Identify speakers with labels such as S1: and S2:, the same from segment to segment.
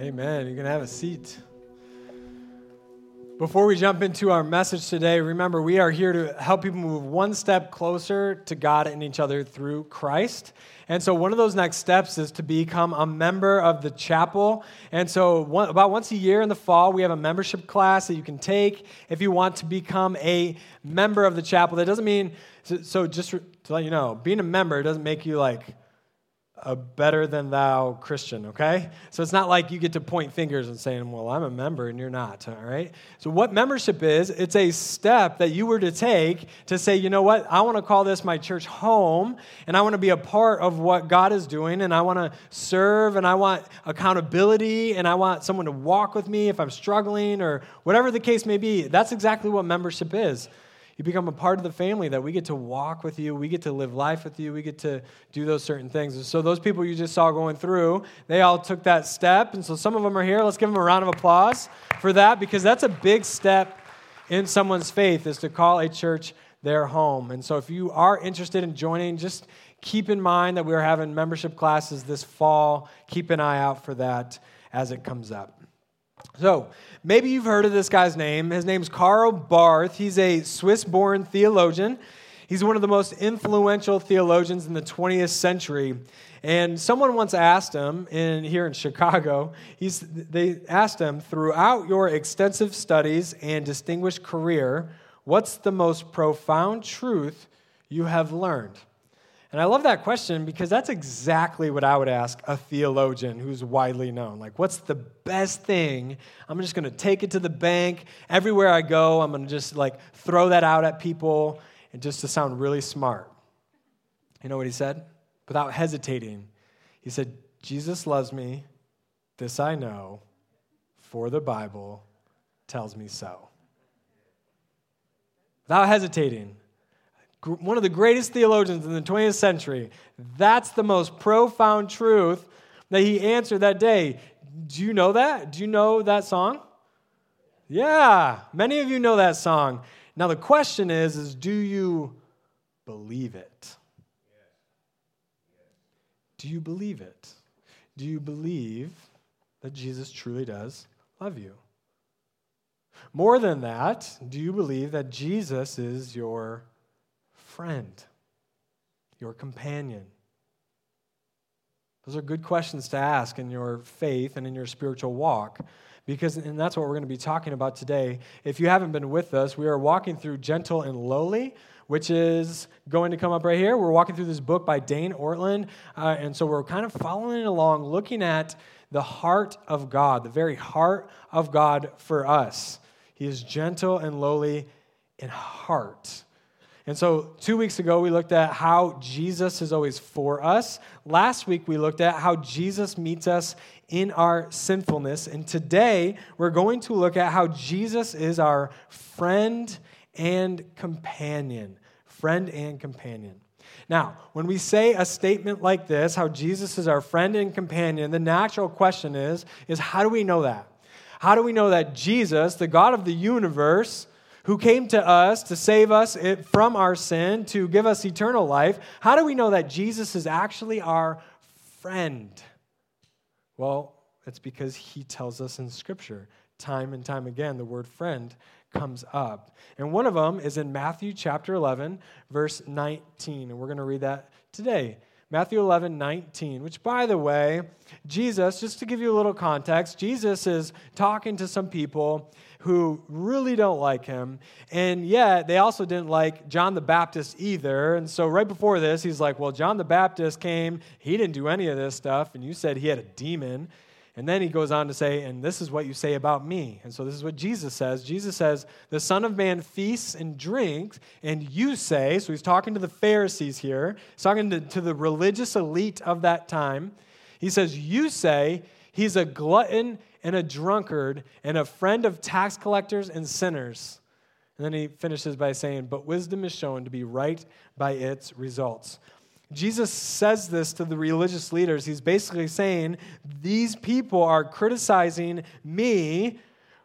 S1: Amen. You can have a seat. Before we jump into our message today, remember we are here to help people move one step closer to God and each other through Christ. And so, one of those next steps is to become a member of the chapel. And so, one, about once a year in the fall, we have a membership class that you can take if you want to become a member of the chapel. That doesn't mean, so just to let you know, being a member doesn't make you like a better than thou Christian, okay? So it's not like you get to point fingers and saying, well, I'm a member and you're not, all right? So what membership is, it's a step that you were to take to say, you know what, I want to call this my church home and I want to be a part of what God is doing and I want to serve and I want accountability and I want someone to walk with me if I'm struggling or whatever the case may be. That's exactly what membership is. You become a part of the family that we get to walk with you, we get to live life with you, we get to do those certain things. And so, those people you just saw going through, they all took that step. And so, some of them are here. Let's give them a round of applause for that because that's a big step in someone's faith is to call a church their home. And so, if you are interested in joining, just keep in mind that we're having membership classes this fall. Keep an eye out for that as it comes up. So, maybe you've heard of this guy's name. His name's Karl Barth. He's a Swiss born theologian. He's one of the most influential theologians in the 20th century. And someone once asked him in, here in Chicago, he's, they asked him, throughout your extensive studies and distinguished career, what's the most profound truth you have learned? And I love that question because that's exactly what I would ask a theologian who's widely known. Like, what's the best thing? I'm just going to take it to the bank. Everywhere I go, I'm going to just like throw that out at people and just to sound really smart. You know what he said? Without hesitating, he said, Jesus loves me. This I know, for the Bible tells me so. Without hesitating, one of the greatest theologians in the 20th century. That's the most profound truth that he answered that day. Do you know that? Do you know that song? Yeah, many of you know that song. Now the question is is do you believe it? Do you believe it? Do you believe that Jesus truly does love you? More than that, do you believe that Jesus is your friend, your companion? Those are good questions to ask in your faith and in your spiritual walk. Because, and that's what we're going to be talking about today. If you haven't been with us, we are walking through Gentle and Lowly, which is going to come up right here. We're walking through this book by Dane Ortlund. Uh, and so we're kind of following along, looking at the heart of God, the very heart of God for us. He is gentle and lowly in heart. And so, two weeks ago, we looked at how Jesus is always for us. Last week, we looked at how Jesus meets us in our sinfulness. And today, we're going to look at how Jesus is our friend and companion. Friend and companion. Now, when we say a statement like this, how Jesus is our friend and companion, the natural question is, is how do we know that? How do we know that Jesus, the God of the universe, who came to us to save us from our sin, to give us eternal life, how do we know that Jesus is actually our friend? Well, it's because he tells us in Scripture, time and time again, the word friend comes up. And one of them is in Matthew chapter 11, verse 19. And we're going to read that today. Matthew 11, 19, which, by the way, Jesus, just to give you a little context, Jesus is talking to some people who really don't like him. And yet, they also didn't like John the Baptist either. And so, right before this, he's like, Well, John the Baptist came, he didn't do any of this stuff, and you said he had a demon. And then he goes on to say, And this is what you say about me. And so, this is what Jesus says. Jesus says, The Son of Man feasts and drinks, and you say, so he's talking to the Pharisees here, he's talking to, to the religious elite of that time. He says, You say, He's a glutton and a drunkard and a friend of tax collectors and sinners. And then he finishes by saying, But wisdom is shown to be right by its results. Jesus says this to the religious leaders. He's basically saying, These people are criticizing me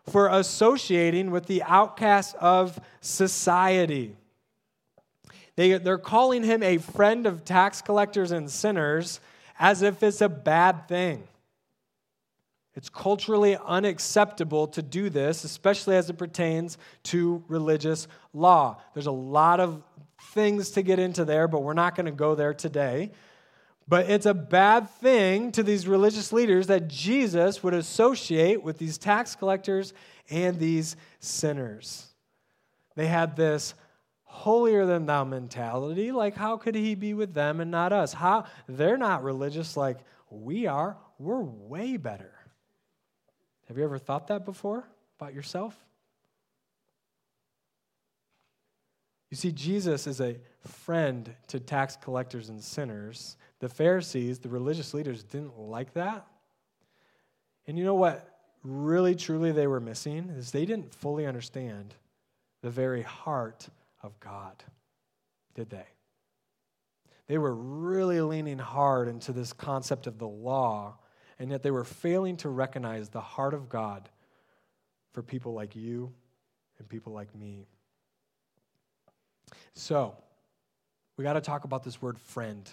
S1: for associating with the outcasts of society. They, they're calling him a friend of tax collectors and sinners as if it's a bad thing. It's culturally unacceptable to do this, especially as it pertains to religious law. There's a lot of things to get into there, but we're not going to go there today. But it's a bad thing to these religious leaders that Jesus would associate with these tax collectors and these sinners. They had this holier than thou mentality. Like, how could he be with them and not us? How they're not religious like we are. We're way better. Have you ever thought that before about yourself? You see, Jesus is a friend to tax collectors and sinners. The Pharisees, the religious leaders, didn't like that. And you know what really truly they were missing is they didn't fully understand the very heart of God, did they? They were really leaning hard into this concept of the law, and yet they were failing to recognize the heart of God for people like you and people like me. So, we got to talk about this word friend.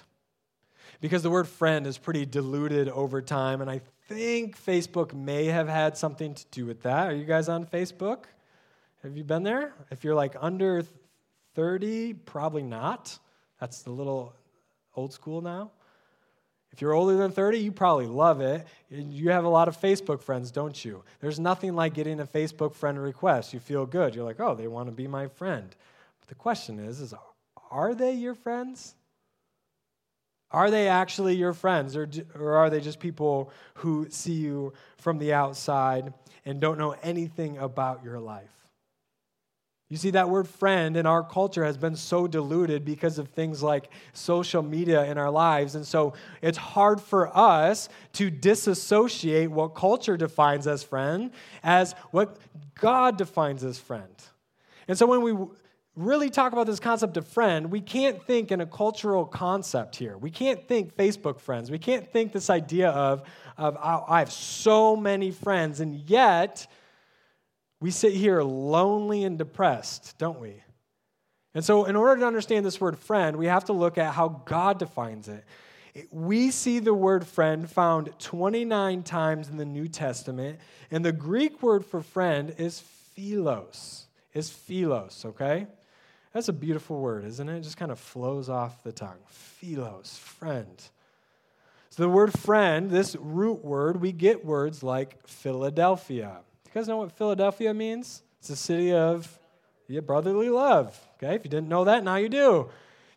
S1: Because the word friend is pretty diluted over time, and I think Facebook may have had something to do with that. Are you guys on Facebook? Have you been there? If you're like under 30, probably not. That's a little old school now. If you're older than 30, you probably love it. You have a lot of Facebook friends, don't you? There's nothing like getting a Facebook friend request. You feel good. You're like, oh, they want to be my friend. The question is, is are they your friends? Are they actually your friends, or, or are they just people who see you from the outside and don't know anything about your life? You see, that word friend in our culture has been so diluted because of things like social media in our lives. And so it's hard for us to disassociate what culture defines as friend as what God defines as friend. And so when we really talk about this concept of friend, we can't think in a cultural concept here. We can't think Facebook friends. We can't think this idea of, of oh, I have so many friends, and yet we sit here lonely and depressed, don't we? And so, in order to understand this word friend, we have to look at how God defines it. We see the word friend found 29 times in the New Testament, and the Greek word for friend is philos. Is philos, okay? That's a beautiful word, isn't it? It just kind of flows off the tongue. Philos, friend. So the word friend, this root word, we get words like Philadelphia. You guys know what Philadelphia means? It's a city of yeah, brotherly love. Okay, if you didn't know that, now you do.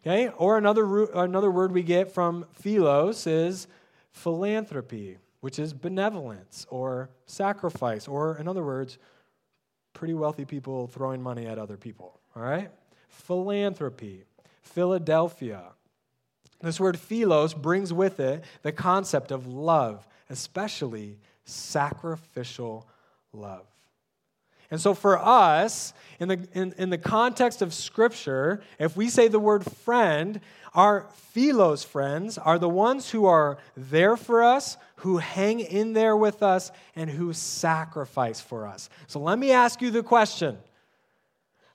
S1: Okay, or another root, another word we get from philos is philanthropy, which is benevolence or sacrifice, or in other words, pretty wealthy people throwing money at other people. All right philanthropy, Philadelphia. This word philos brings with it the concept of love, especially sacrificial love. And so, for us, in the, in, in the context of Scripture, if we say the word friend, our philos friends are the ones who are there for us, who hang in there with us, and who sacrifice for us. So, let me ask you the question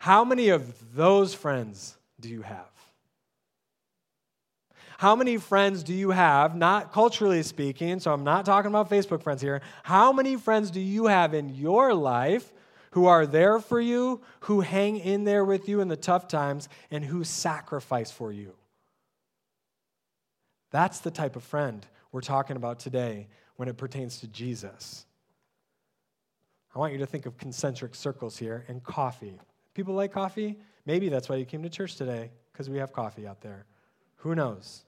S1: how many of those friends do you have? How many friends do you have, not culturally speaking, so I'm not talking about Facebook friends here. How many friends do you have in your life who are there for you, who hang in there with you in the tough times, and who sacrifice for you? That's the type of friend we're talking about today when it pertains to Jesus. I want you to think of concentric circles here and coffee. People like coffee? Maybe that's why you came to church today, because we have coffee out there. Who knows?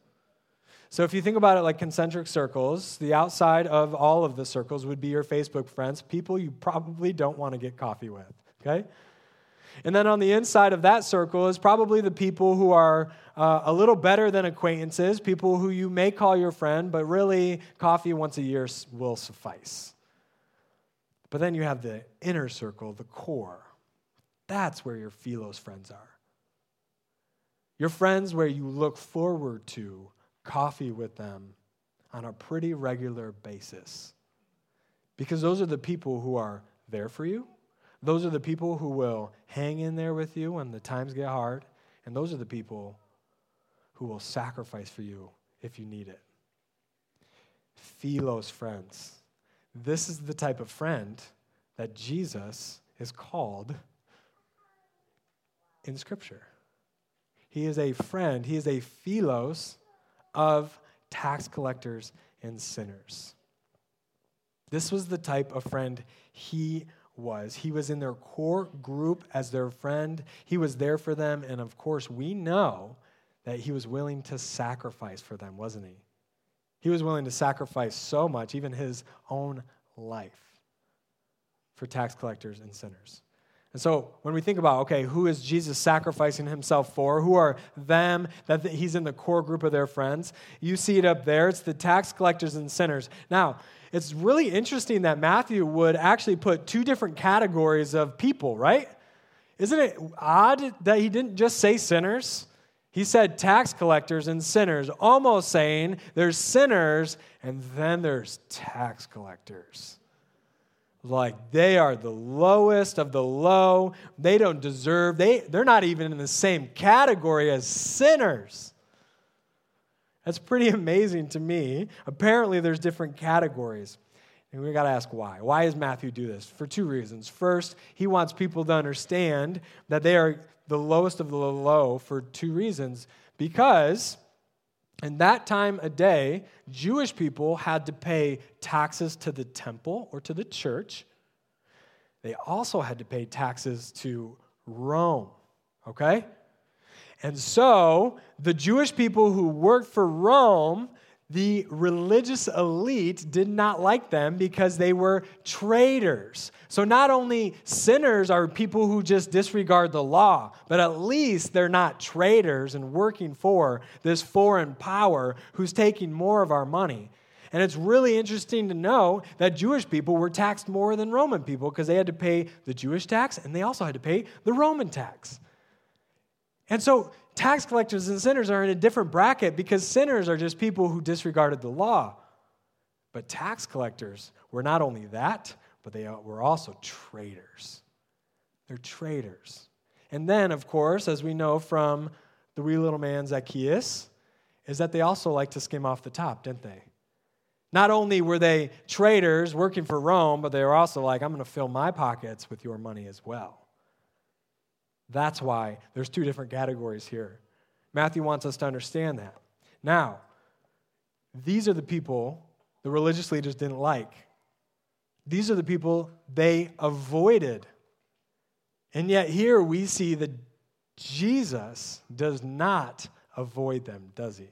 S1: So, if you think about it like concentric circles, the outside of all of the circles would be your Facebook friends, people you probably don't want to get coffee with, okay? And then on the inside of that circle is probably the people who are uh, a little better than acquaintances, people who you may call your friend, but really coffee once a year will suffice. But then you have the inner circle, the core. That's where your Philos friends are. Your friends where you look forward to coffee with them on a pretty regular basis. Because those are the people who are there for you. Those are the people who will hang in there with you when the times get hard. And those are the people who will sacrifice for you if you need it. Philos friends. this is the type of friend that Jesus is called in Scripture. He is a friend, he is a philos of tax collectors and sinners. This was the type of friend he was. He was in their core group as their friend, he was there for them, and of course, we know that he was willing to sacrifice for them, wasn't he? He was willing to sacrifice so much, even his own life, for tax collectors and sinners. And so when we think about, okay, who is Jesus sacrificing himself for? Who are them that he's in the core group of their friends? You see it up there. It's the tax collectors and sinners. Now, it's really interesting that Matthew would actually put two different categories of people, right? Isn't it odd that he didn't just say sinners? He said tax collectors and sinners, almost saying there's sinners and then there's tax collectors. Like they are the lowest of the low. They don't deserve, they, they're not even in the same category as sinners. That's pretty amazing to me. Apparently, there's different categories. And we got to ask why. Why does Matthew do this? For two reasons. First, he wants people to understand that they are the lowest of the low for two reasons. Because in that time a day, Jewish people had to pay taxes to the temple or to the church. They also had to pay taxes to Rome, okay? And so the Jewish people who worked for Rome the religious elite did not like them because they were traitors. So, not only sinners are people who just disregard the law, but at least they're not traitors and working for this foreign power who's taking more of our money. And it's really interesting to know that Jewish people were taxed more than Roman people because they had to pay the Jewish tax and they also had to pay the Roman tax. And so tax collectors and sinners are in a different bracket because sinners are just people who disregarded the law. But tax collectors were not only that, but they were also traitors. They're traitors. And then, of course, as we know from the wee little man Zacchaeus, is that they also like to skim off the top, didn't they? Not only were they traitors working for Rome, but they were also like, I'm going to fill my pockets with your money as well. That's why there's two different categories here. Matthew wants us to understand that. Now, these are the people the religious leaders didn't like. These are the people they avoided. And yet, here we see that Jesus does not avoid them, does he?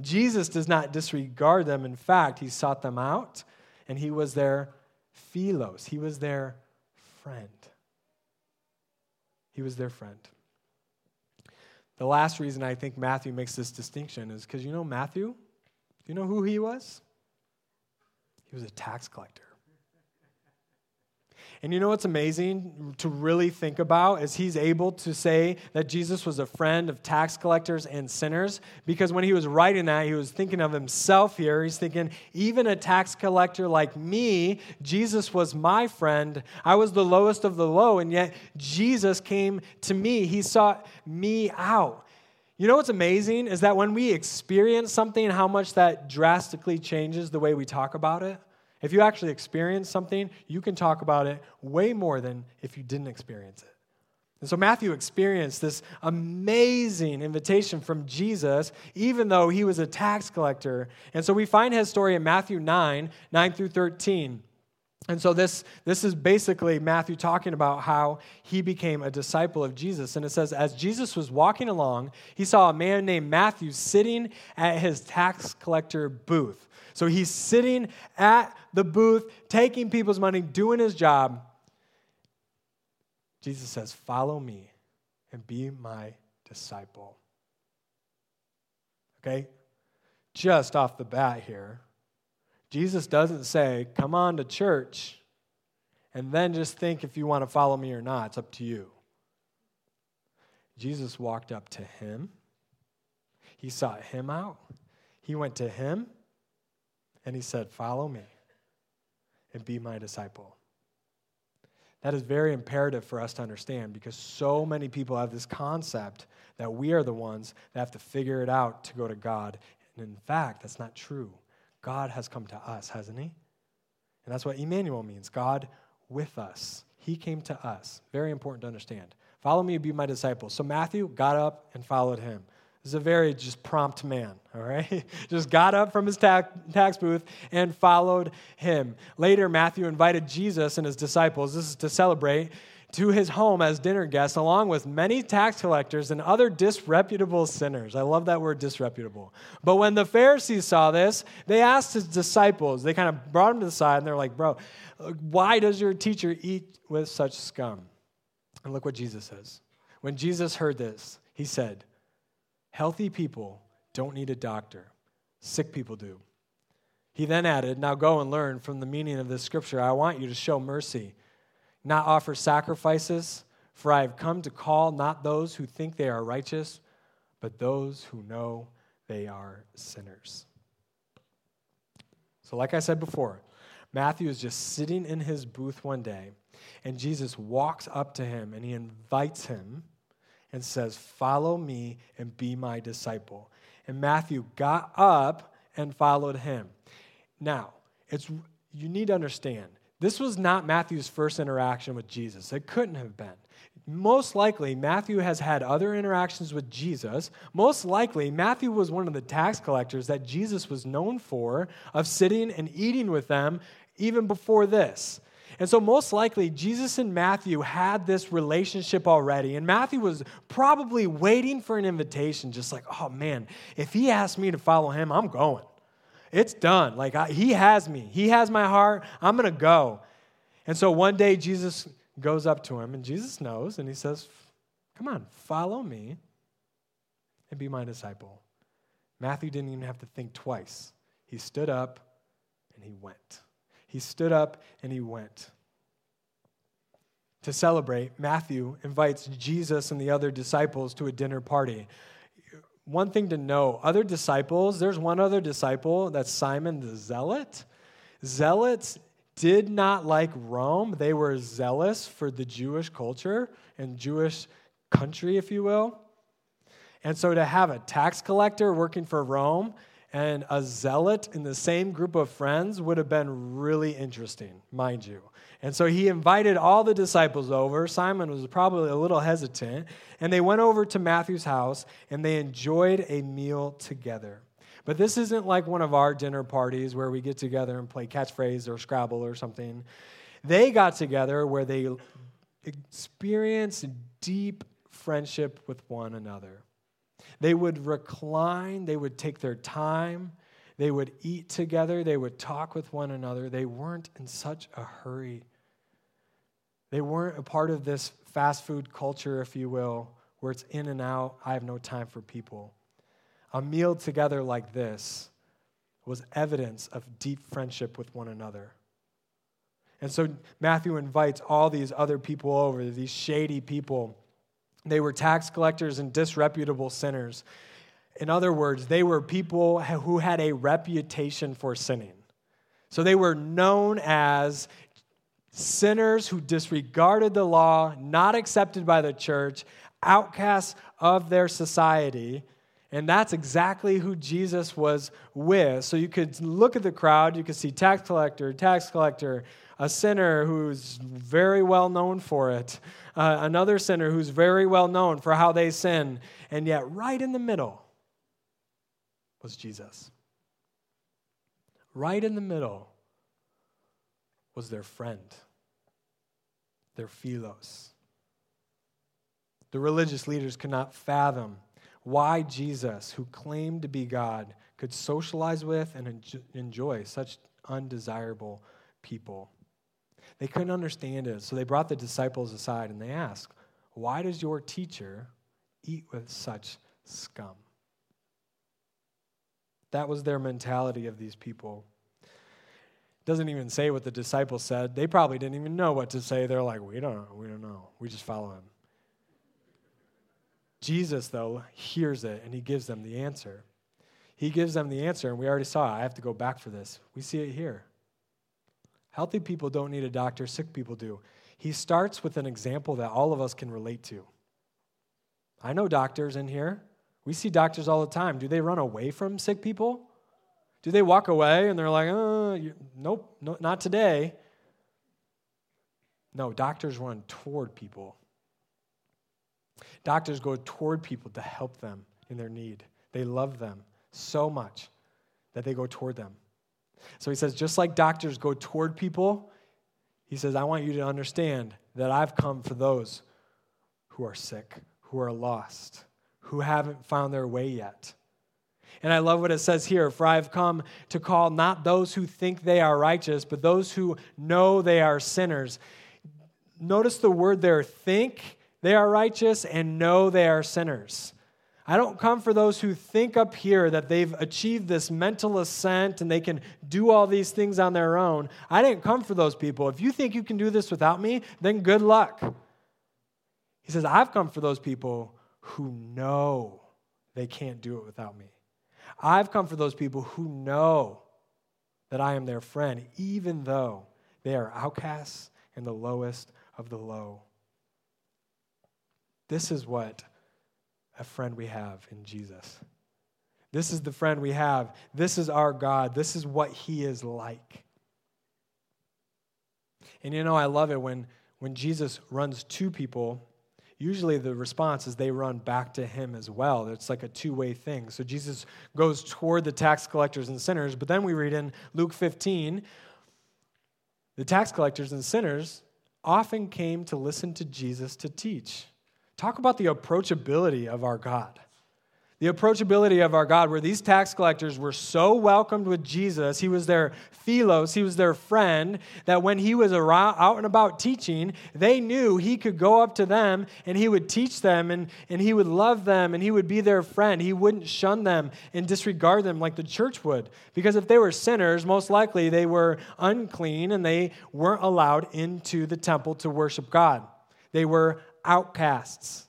S1: Jesus does not disregard them. In fact, he sought them out and he was their philos, he was their friend. He was their friend. The last reason I think Matthew makes this distinction is because you know Matthew? You know who he was? He was a tax collector. And you know what's amazing to really think about is he's able to say that Jesus was a friend of tax collectors and sinners because when he was writing that, he was thinking of himself here. He's thinking, even a tax collector like me, Jesus was my friend. I was the lowest of the low, and yet Jesus came to me. He sought me out. You know what's amazing is that when we experience something, how much that drastically changes the way we talk about it. If you actually experience something, you can talk about it way more than if you didn't experience it. And so Matthew experienced this amazing invitation from Jesus, even though he was a tax collector. And so we find his story in Matthew 9, 9 through 13. And so this, this is basically Matthew talking about how he became a disciple of Jesus. And it says, as Jesus was walking along, he saw a man named Matthew sitting at his tax collector booth. So he's sitting at the booth, taking people's money, doing his job. Jesus says, Follow me and be my disciple. Okay? Just off the bat here, Jesus doesn't say, Come on to church and then just think if you want to follow me or not. It's up to you. Jesus walked up to him, he sought him out, he went to him and he said, Follow me and be my disciple. That is very imperative for us to understand because so many people have this concept that we are the ones that have to figure it out to go to God. And in fact, that's not true. God has come to us, hasn't He? And that's what Emmanuel means God with us. He came to us. Very important to understand. Follow me, be my disciple. So Matthew got up and followed him. This is a very just prompt man, all right? just got up from his tax, tax booth and followed him. Later, Matthew invited Jesus and his disciples, this is to celebrate, to his home as dinner guests, along with many tax collectors and other disreputable sinners. I love that word, disreputable. But when the Pharisees saw this, they asked his disciples, they kind of brought him to the side, and they're like, Bro, why does your teacher eat with such scum? And look what Jesus says. When Jesus heard this, he said, Healthy people don't need a doctor, sick people do. He then added, Now go and learn from the meaning of this scripture. I want you to show mercy not offer sacrifices, for I have come to call not those who think they are righteous, but those who know they are sinners. So, like I said before, Matthew is just sitting in his booth one day, and Jesus walks up to him and he invites him and says, Follow me and be my disciple. And Matthew got up and followed him. Now, it's, you need to understand this was not Matthew's first interaction with Jesus. It couldn't have been. Most likely, Matthew has had other interactions with Jesus. Most likely, Matthew was one of the tax collectors that Jesus was known for, of sitting and eating with them even before this. And so, most likely, Jesus and Matthew had this relationship already. And Matthew was probably waiting for an invitation, just like, oh man, if he asks me to follow him, I'm going. It's done. Like, I, he has me. He has my heart. I'm going to go. And so one day Jesus goes up to him, and Jesus knows, and he says, Come on, follow me and be my disciple. Matthew didn't even have to think twice. He stood up and he went. He stood up and he went. To celebrate, Matthew invites Jesus and the other disciples to a dinner party one thing to know other disciples, there's one other disciple, that's Simon the Zealot. Zealots did not like Rome, they were zealous for the Jewish culture and Jewish country, if you will. And so to have a tax collector working for Rome and a zealot in the same group of friends would have been really interesting, mind you. And so he invited all the disciples over. Simon was probably a little hesitant. And they went over to Matthew's house and they enjoyed a meal together. But this isn't like one of our dinner parties where we get together and play catchphrase or Scrabble or something. They got together where they experienced deep friendship with one another. They would recline, they would take their time, they would eat together, they would talk with one another. They weren't in such a hurry. They weren't a part of this fast food culture, if you will, where it's in and out. I have no time for people. A meal together like this was evidence of deep friendship with one another. And so Matthew invites all these other people over, these shady people. They were tax collectors and disreputable sinners. In other words, they were people who had a reputation for sinning. So they were known as sinners who disregarded the law, not accepted by the church, outcasts of their society. And that's exactly who Jesus was with. So you could look at the crowd, you could see tax collector, tax collector, a sinner who's very well known for it, uh, another sinner who's very well known for how they sin, and yet right in the middle, was Jesus. Right in the middle was their friend, their philos. The religious leaders could not fathom why Jesus, who claimed to be God, could socialize with and enjoy such undesirable people. They couldn't understand it, so they brought the disciples aside and they asked, Why does your teacher eat with such scum? That was their mentality of these people. Doesn't even say what the disciples said. They probably didn't even know what to say. They're like, we don't know. We don't know. We just follow him. Jesus, though, hears it and he gives them the answer. He gives them the answer, and we already saw. I have to go back for this. We see it here. Healthy people don't need a doctor, sick people do. He starts with an example that all of us can relate to. I know doctors in here. We see doctors all the time. Do they run away from sick people? Do they walk away and they're like, oh, you, nope, no, not today? No, doctors run toward people. Doctors go toward people to help them in their need. They love them so much that they go toward them. So he says, just like doctors go toward people, he says, I want you to understand that I've come for those who are sick, who are lost, who haven't found their way yet. And I love what it says here For I have come to call not those who think they are righteous, but those who know they are sinners. Notice the word there think they are righteous and know they are sinners. I don't come for those who think up here that they've achieved this mental ascent and they can do all these things on their own. I didn't come for those people. If you think you can do this without me, then good luck. He says, I've come for those people who know they can't do it without me. I've come for those people who know that I am their friend, even though they are outcasts and the lowest of the low. This is what a friend we have in Jesus. This is the friend we have. This is our God. This is what He is like. And you know, I love it when, when Jesus runs to people, usually the response is they run back to Him as well. It's like a two way thing. So Jesus goes toward the tax collectors and sinners, but then we read in Luke 15 the tax collectors and sinners often came to listen to Jesus to teach. Talk about the approachability of our God. The approachability of our God, where these tax collectors were so welcomed with Jesus, he was their philos, he was their friend, that when he was around, out and about teaching, they knew he could go up to them and he would teach them and, and he would love them and he would be their friend. He wouldn't shun them and disregard them like the church would. Because if they were sinners, most likely they were unclean and they weren't allowed into the temple to worship God. They were outcasts.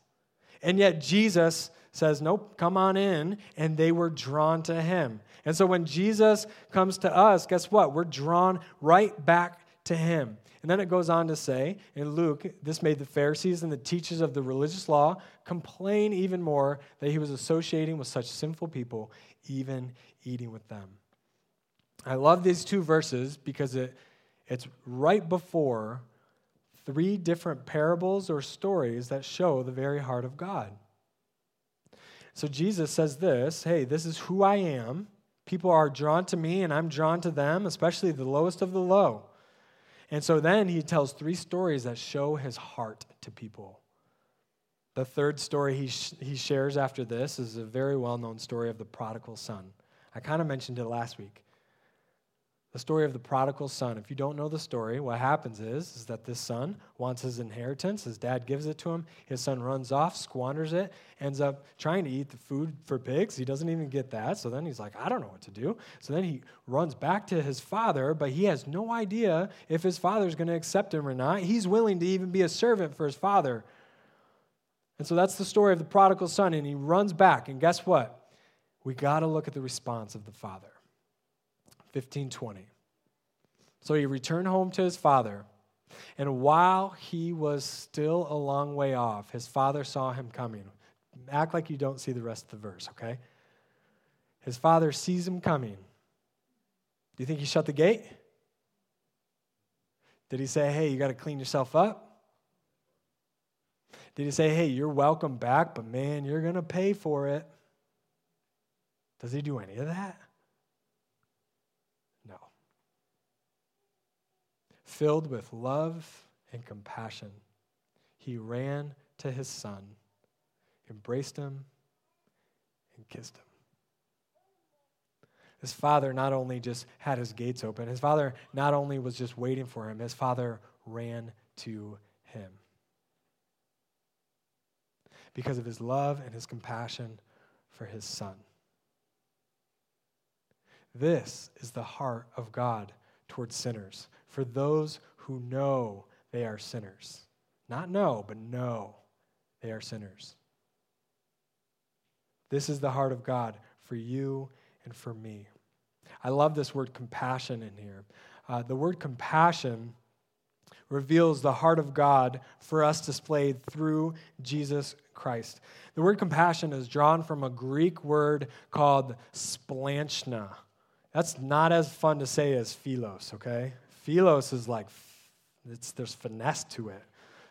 S1: And yet Jesus says, Nope, come on in. And they were drawn to him. And so when Jesus comes to us, guess what? We're drawn right back to him. And then it goes on to say in Luke, this made the Pharisees and the teachers of the religious law complain even more that he was associating with such sinful people, even eating with them. I love these two verses because it, it's right before three different parables or stories that show the very heart of God. So Jesus says this hey, this is who I am. People are drawn to me, and I'm drawn to them, especially the lowest of the low. And so then he tells three stories that show his heart to people. The third story he, sh- he shares after this is a very well known story of the prodigal son. I kind of mentioned it last week the story of the prodigal son. If you don't know the story, what happens is, is that this son wants his inheritance. His dad gives it to him. His son runs off, squanders it, ends up trying to eat the food for pigs. He doesn't even get that. So then he's like, I don't know what to do. So then he runs back to his father, but he has no idea if his father's going to accept him or not. He's willing to even be a servant for his father. And so that's the story of the prodigal son. And he runs back. And guess what? We got to look at the response of the father. 1520. So he returned home to his father, and while he was still a long way off, his father saw him coming. Act like you don't see the rest of the verse, okay? His father sees him coming. Do you think he shut the gate? Did he say, hey, you got to clean yourself up? Did he say, hey, you're welcome back, but man, you're going to pay for it? Does he do any of that? Filled with love and compassion, he ran to his son, embraced him, and kissed him. His father not only just had his gates open, his father not only was just waiting for him, his father ran to him. Because of his love and his compassion for his son. This is the heart of God towards sinners for those who know they are sinners. Not know, but know they are sinners. This is the heart of God for you and for me. I love this word compassion in here. Uh, the word compassion reveals the heart of God for us displayed through Jesus Christ. The word compassion is drawn from a Greek word called splanchna. That's not as fun to say as philos, okay? Philos is like, it's, there's finesse to it.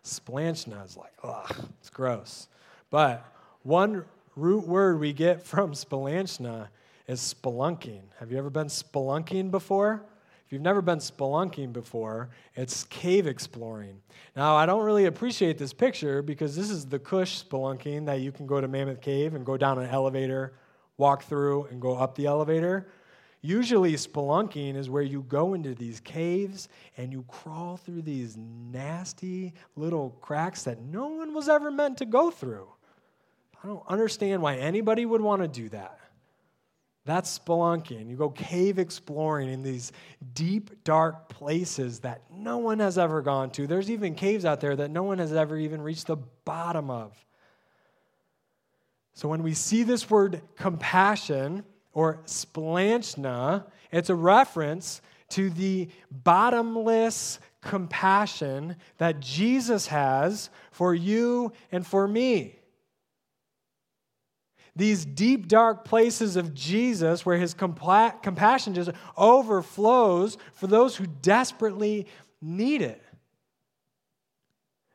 S1: Splanchna is like, ugh, it's gross. But one root word we get from splanchna is spelunking. Have you ever been spelunking before? If you've never been spelunking before, it's cave exploring. Now, I don't really appreciate this picture because this is the Cush spelunking that you can go to Mammoth Cave and go down an elevator, walk through, and go up the elevator. Usually, spelunking is where you go into these caves and you crawl through these nasty little cracks that no one was ever meant to go through. I don't understand why anybody would want to do that. That's spelunking. You go cave exploring in these deep, dark places that no one has ever gone to. There's even caves out there that no one has ever even reached the bottom of. So when we see this word compassion or splanchna, it's a reference to the bottomless compassion that Jesus has for you and for me these deep, dark places of Jesus where his compla- compassion just overflows for those who desperately need it.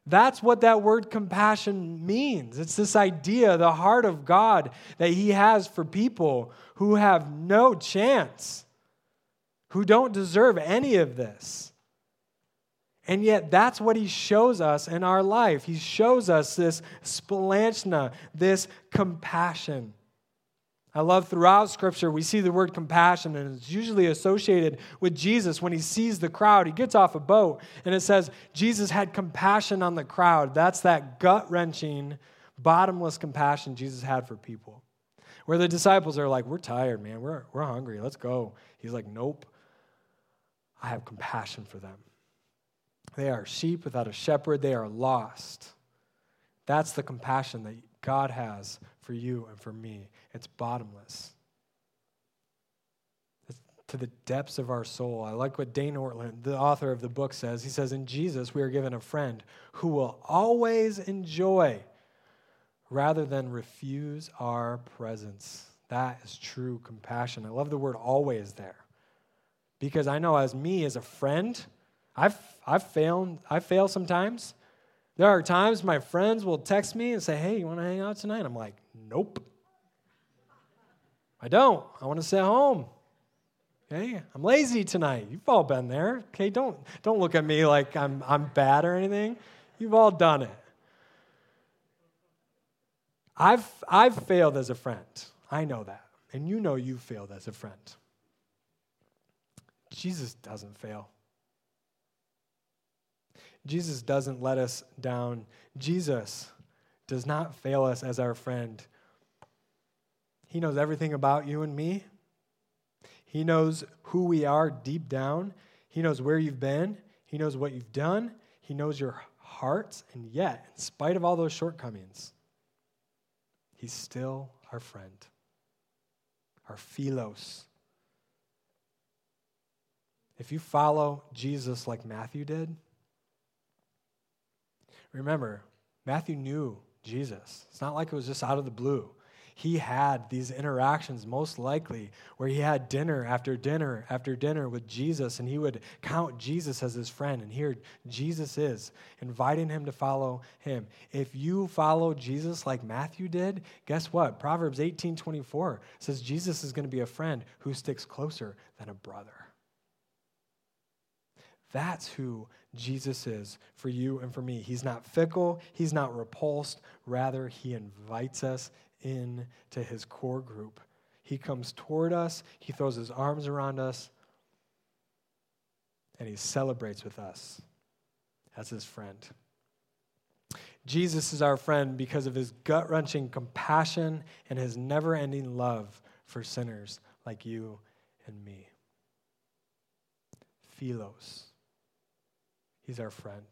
S1: That's what that word compassion means. It's this idea, the heart of God that He has for people who have no chance, who don't deserve any of this. And yet, that's what he shows us in our life. He shows us this splanchna, this compassion. I love throughout Scripture, we see the word compassion, and it's usually associated with Jesus. When he sees the crowd, he gets off a boat, and it says, Jesus had compassion on the crowd. That's that gut wrenching, bottomless compassion Jesus had for people. Where the disciples are like, We're tired, man. We're, we're hungry. Let's go. He's like, Nope. I have compassion for them. They are sheep without a shepherd, they are lost. That's the compassion that God has for you and for me. It's bottomless. It's to the depths of our soul. I like what Dane Ortlund, the author of the book, says. He says, In Jesus, we are given a friend who will always enjoy rather than refuse our presence. That is true compassion. I love the word always there. Because I know as me, as a friend, I've, I've failed. I fail sometimes. There are times my friends will text me and say, Hey, you want to hang out tonight? I'm like, Nope. I don't. I want to stay home. Okay? I'm lazy tonight. You've all been there. Okay? Don't, don't look at me like I'm, I'm bad or anything. You've all done it. I've, I've failed as a friend. I know that. And you know you failed as a friend. Jesus doesn't fail. Jesus doesn't let us down. Jesus does not fail us as our friend. He knows everything about you and me. He knows who we are deep down. He knows where you've been. He knows what you've done. He knows your hearts. And yet, in spite of all those shortcomings, He's still our friend, our philos. If you follow Jesus like Matthew did, Remember, Matthew knew Jesus. It's not like it was just out of the blue. He had these interactions, most likely, where he had dinner after dinner after dinner with Jesus, and he would count Jesus as his friend. And here Jesus is, inviting him to follow him. If you follow Jesus like Matthew did, guess what? Proverbs 18 24 says Jesus is going to be a friend who sticks closer than a brother. That's who Jesus is for you and for me. He's not fickle, he's not repulsed. Rather, he invites us into his core group. He comes toward us, he throws his arms around us, and he celebrates with us as his friend. Jesus is our friend because of his gut wrenching compassion and his never ending love for sinners like you and me. Philos. He's our friend.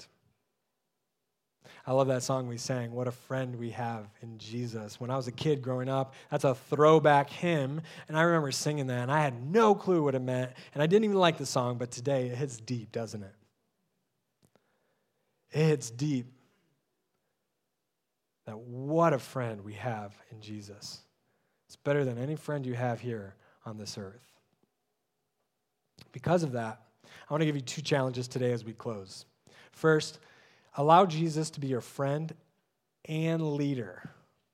S1: I love that song we sang, What a Friend We Have in Jesus. When I was a kid growing up, that's a throwback hymn, and I remember singing that, and I had no clue what it meant, and I didn't even like the song, but today it hits deep, doesn't it? It hits deep. That what a friend we have in Jesus. It's better than any friend you have here on this earth. Because of that, I want to give you two challenges today as we close. First, allow Jesus to be your friend and leader.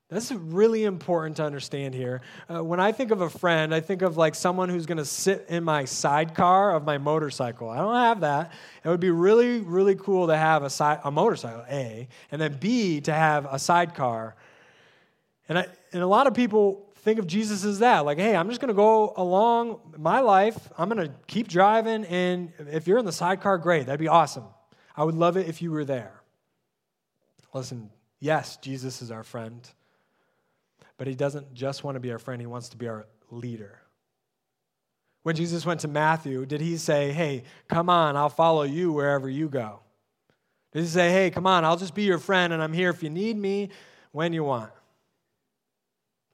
S1: That's really important to understand here. Uh, when I think of a friend, I think of like someone who's going to sit in my sidecar of my motorcycle. I don't have that. It would be really, really cool to have a, si- a motorcycle, A, and then B, to have a sidecar. And, I, and a lot of people think of Jesus as that. Like, hey, I'm just going to go along my life. I'm going to keep driving. And if you're in the sidecar, great. That'd be awesome. I would love it if you were there. Listen, yes, Jesus is our friend. But he doesn't just want to be our friend, he wants to be our leader. When Jesus went to Matthew, did he say, Hey, come on, I'll follow you wherever you go? Did he say, Hey, come on, I'll just be your friend and I'm here if you need me when you want?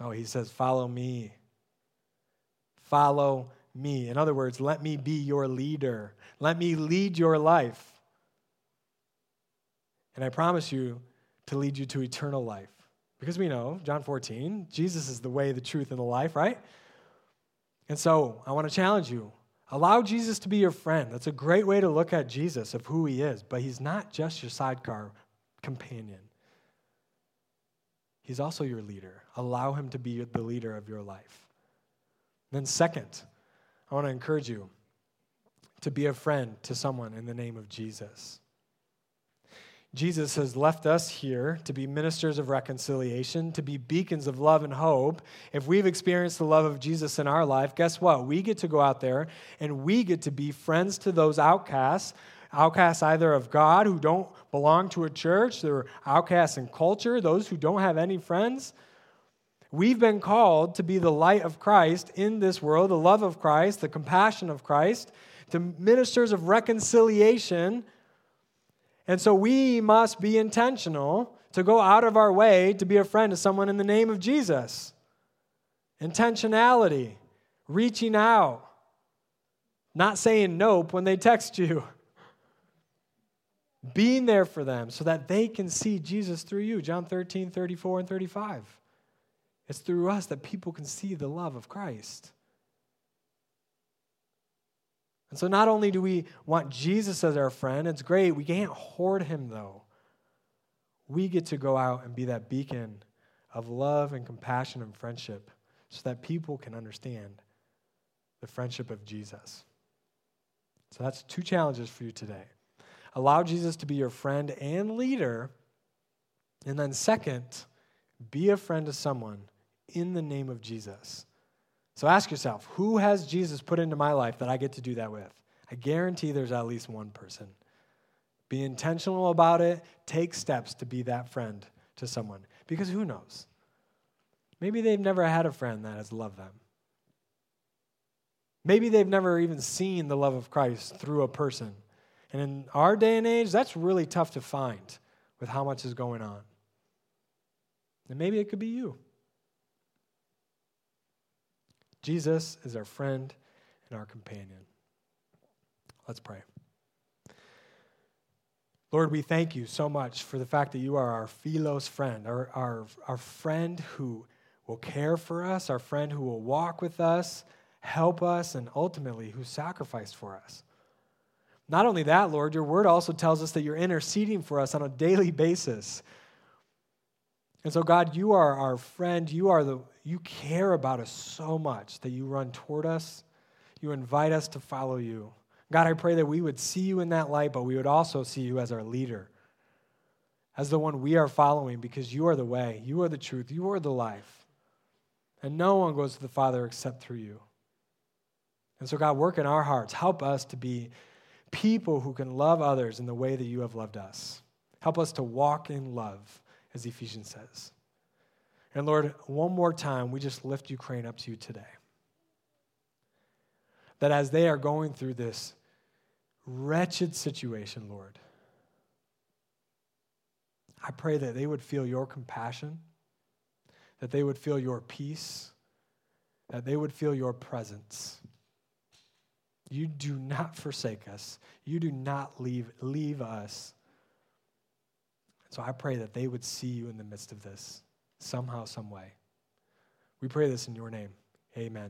S1: No, he says, Follow me. Follow me. In other words, let me be your leader. Let me lead your life. And I promise you to lead you to eternal life. Because we know, John 14, Jesus is the way, the truth, and the life, right? And so I want to challenge you. Allow Jesus to be your friend. That's a great way to look at Jesus of who he is, but he's not just your sidecar companion. He's also your leader. Allow him to be the leader of your life. then, second, I want to encourage you to be a friend to someone in the name of Jesus. Jesus has left us here to be ministers of reconciliation, to be beacons of love and hope. If we've experienced the love of Jesus in our life, guess what? We get to go out there and we get to be friends to those outcasts, outcasts either of God who don't belong to a church, they're outcasts in culture, those who don't have any friends. We've been called to be the light of Christ in this world, the love of Christ, the compassion of Christ, to ministers of reconciliation and so we must be intentional to go out of our way to be a friend to someone in the name of Jesus. Intentionality, reaching out, not saying nope when they text you. Being there for them so that they can see Jesus through you. John 13, 34, and 35. It's through us that people can see the love of Christ. And so not only do we want Jesus as our friend, it's great. We can't hoard him, though. We get to go out and be that beacon of love and compassion and friendship so that people can understand the friendship of Jesus. So that's two challenges for you today. Allow Jesus to be your friend and leader. And then, second, be a friend to someone in the name of Jesus. So ask yourself, who has Jesus put into my life that I get to do that with? I guarantee there's at least one person. Be intentional about it. Take steps to be that friend to someone. Because who knows? Maybe they've never had a friend that has loved them. Maybe they've never even seen the love of Christ through a person. And in our day and age, that's really tough to find with how much is going on. And maybe it could be you. Jesus is our friend and our companion. Let's pray. Lord, we thank you so much for the fact that you are our philos friend, our, our, our friend who will care for us, our friend who will walk with us, help us, and ultimately who sacrificed for us. Not only that, Lord, your word also tells us that you're interceding for us on a daily basis. And so, God, you are our friend. You are the you care about us so much that you run toward us. You invite us to follow you. God, I pray that we would see you in that light, but we would also see you as our leader, as the one we are following, because you are the way, you are the truth, you are the life. And no one goes to the Father except through you. And so, God, work in our hearts. Help us to be people who can love others in the way that you have loved us. Help us to walk in love as Ephesians says. And Lord, one more time, we just lift Ukraine up to you today. That as they are going through this wretched situation, Lord, I pray that they would feel your compassion, that they would feel your peace, that they would feel your presence. You do not forsake us. You do not leave, leave us. So I pray that they would see you in the midst of this, somehow, some way. We pray this in your name. Amen.